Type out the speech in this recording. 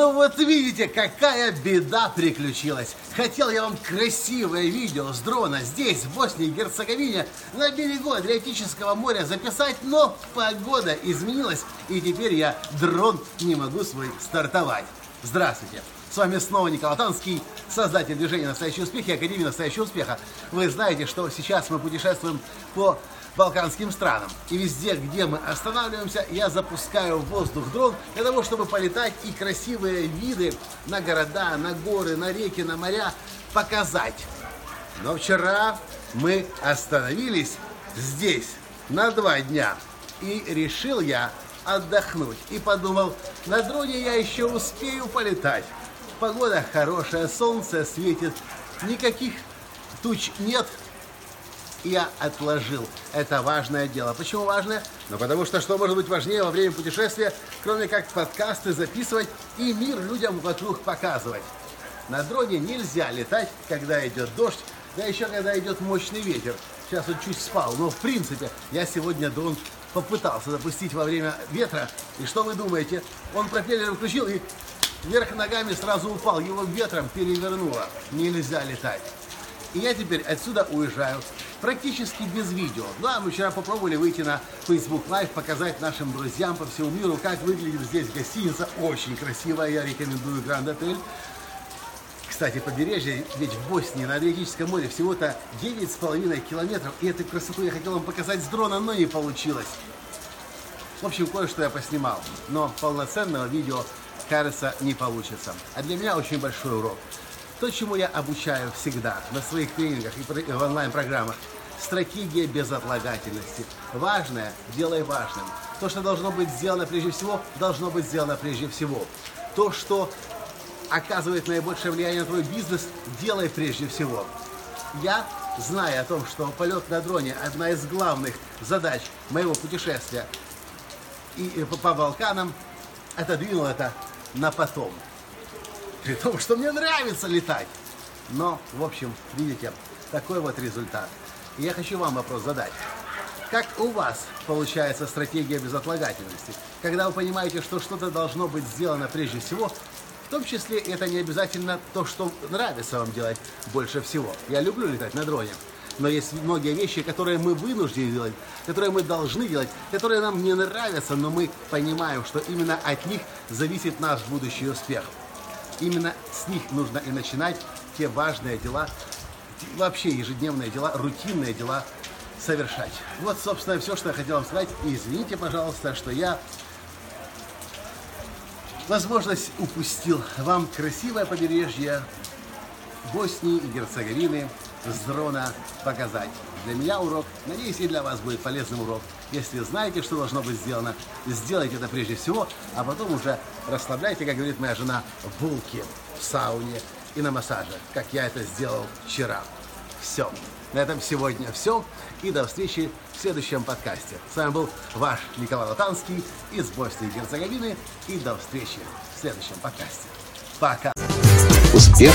Ну вот видите, какая беда приключилась. Хотел я вам красивое видео с дрона здесь, в Боснии и Герцеговине, на берегу Адриатического моря записать, но погода изменилась, и теперь я дрон не могу свой стартовать. Здравствуйте! С вами снова Николай Танский, создатель движения «Настоящий успех» и Академии «Настоящего успеха». Вы знаете, что сейчас мы путешествуем по балканским странам. И везде, где мы останавливаемся, я запускаю в воздух дрон для того, чтобы полетать и красивые виды на города, на горы, на реки, на моря показать. Но вчера мы остановились здесь на два дня. И решил я отдохнуть. И подумал, на дроне я еще успею полетать. Погода хорошая, солнце светит, никаких туч нет. Я отложил это важное дело. Почему важное? Ну, потому что что может быть важнее во время путешествия, кроме как подкасты записывать и мир людям вокруг показывать. На дроне нельзя летать, когда идет дождь, да еще когда идет мощный ветер. Сейчас он чуть спал, но в принципе я сегодня дрон попытался запустить во время ветра. И что вы думаете? Он пропеллер включил и вверх ногами сразу упал, его ветром перевернуло. Нельзя летать. И я теперь отсюда уезжаю практически без видео. Да, мы вчера попробовали выйти на Facebook Live, показать нашим друзьям по всему миру, как выглядит здесь гостиница. Очень красивая, я рекомендую Гранд Отель. Кстати, побережье, ведь в Боснии на Адриатическом море всего-то 9,5 километров. И эту красоту я хотел вам показать с дрона, но не получилось. В общем, кое-что я поснимал. Но полноценного видео, кажется, не получится. А для меня очень большой урок. То, чему я обучаю всегда на своих тренингах и в онлайн-программах. Стратегия безотлагательности. Важное делай важным. То, что должно быть сделано прежде всего, должно быть сделано прежде всего. То, что оказывает наибольшее влияние на твой бизнес, делай прежде всего. Я, зная о том, что полет на дроне одна из главных задач моего путешествия и по, по Балканам, отодвинул это на потом. При том, что мне нравится летать. Но, в общем, видите, такой вот результат. Я хочу вам вопрос задать. Как у вас получается стратегия безотлагательности? Когда вы понимаете, что что-то должно быть сделано прежде всего, в том числе это не обязательно то, что нравится вам делать больше всего. Я люблю летать на дроне. Но есть многие вещи, которые мы вынуждены делать, которые мы должны делать, которые нам не нравятся, но мы понимаем, что именно от них зависит наш будущий успех. Именно с них нужно и начинать те важные дела, вообще ежедневные дела, рутинные дела совершать. Вот, собственно, все, что я хотел вам сказать. И извините, пожалуйста, что я возможность упустил вам красивое побережье Боснии и Герцеговины с дрона показать. Для меня урок, надеюсь, и для вас будет полезным урок. Если знаете, что должно быть сделано, сделайте это прежде всего, а потом уже расслабляйте, как говорит моя жена, булки в сауне и на массаже, как я это сделал вчера. Все. На этом сегодня все. И до встречи в следующем подкасте. С вами был ваш Николай Латанский из Боснии и Герцеговины. И до встречи в следующем подкасте. Пока. Успех.